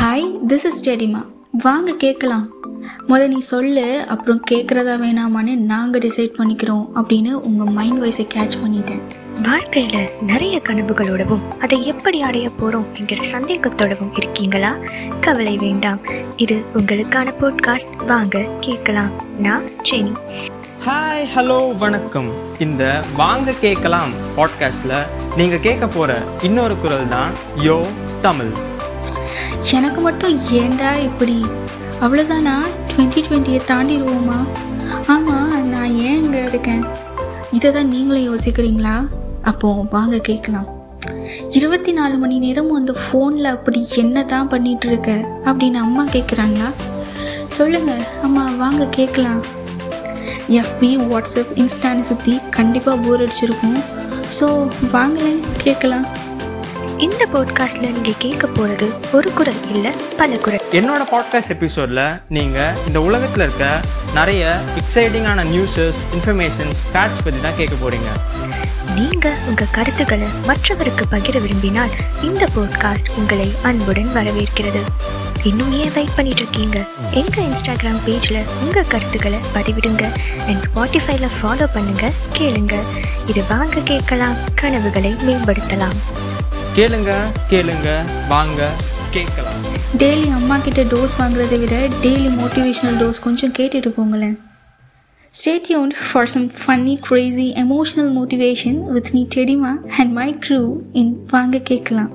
This is டெடிமா வாங்க கேட்கலாம். முத நீ சொல்லு அப்புறம் கேட்குறதா வேணாமான்னு நாங்கள் டிசைட் பண்ணிக்கிறோம் அப்படின்னு உங்கள் மைண்ட் வாய்ஸை கேட்ச் பண்ணிட்டேன். வாழ்க்கையில நிறைய கனவுகளோடவும் அதை எப்படி அடைய போறோம் என்கிற சந்தேகத்தோடவும் இருக்கீங்களா? கவலை வேண்டாம். இது உங்களுக்கான போட்காஸ்ட் வாங்க கேட்கலாம். நான் ஜெனி. ஹாய் ஹலோ வணக்கம். இந்த வாங்க கேட்கலாம் பாட்காஸ்ட்ல நீங்க கேட்க போற இன்னொரு குரல் தான் யோ தமிழ். எனக்கு மட்டும் ஏண்டா இப்படி? அவ்வளோதானா டுவெண்ட்டி டுவெண்ட்டியை தாண்டிடுவோமா? ஆமாம் நான் ஏன் இங்கே இருக்கேன்? இதை தான் நீங்களும் யோசிக்கிறீங்களா? அப்போது வாங்க கேட்கலாம். இருபத்தி நாலு மணி நேரம் அந்த ஃபோனில் அப்படி என்ன தான் பண்ணிகிட்டு இருக்க அப்படின்னு அம்மா கேட்குறாங்களா? சொல்லுங்கள் அம்மா வாங்க கேட்கலாம். எஃபி வாட்ஸ்அப் இன்ஸ்டான்னு சுற்றி கண்டிப்பாக போர் அடிச்சிருக்கும். ஸோ வாங்களேன் கேட்கலாம். இந்த போட்காஸ்ட்ல நீங்க கேட்க போறது ஒரு குரல் இல்ல பல குரல். என்னோட பாட்காஸ்ட் எபிசோட்ல நீங்க இந்த உலகத்துல இருக்க நிறைய எக்ஸைட்டிங்கான நியூஸஸ் இன்ஃபர்மேஷன்ஸ் ஃபேக்ட்ஸ் பத்தி தான் கேட்க போறீங்க. நீங்க உங்க கருத்துக்களை மற்றவருக்கு பகிர விரும்பினால் இந்த போட்காஸ்ட் உங்களை அன்புடன் வரவேற்கிறது. இன்னும் ஏன் வெயிட் பண்ணிட்டு இருக்கீங்க? எங்க இன்ஸ்டாகிராம் பேஜ்ல உங்க கருத்துக்களை பதிவிடுங்க. அண்ட் ஸ்பாட்டிஃபைல ஃபாலோ பண்ணுங்க கேளுங்க. இது வாங்க கேட்கலாம் கனவுகளை மேம்படுத்தலாம். கேளுங்க கேளுங்க வாங்க கேட்கலாம் டெய்லி அம்மா கிட்ட டோஸ் வாங்குறதை விட டெய்லி மோட்டிவேஷனல் டோஸ் கொஞ்சம் கேட்டுட்டு போங்களேன் stay tuned for some funny crazy emotional motivation with me டெடிமா and my crew in வாங்க கேட்கலாம்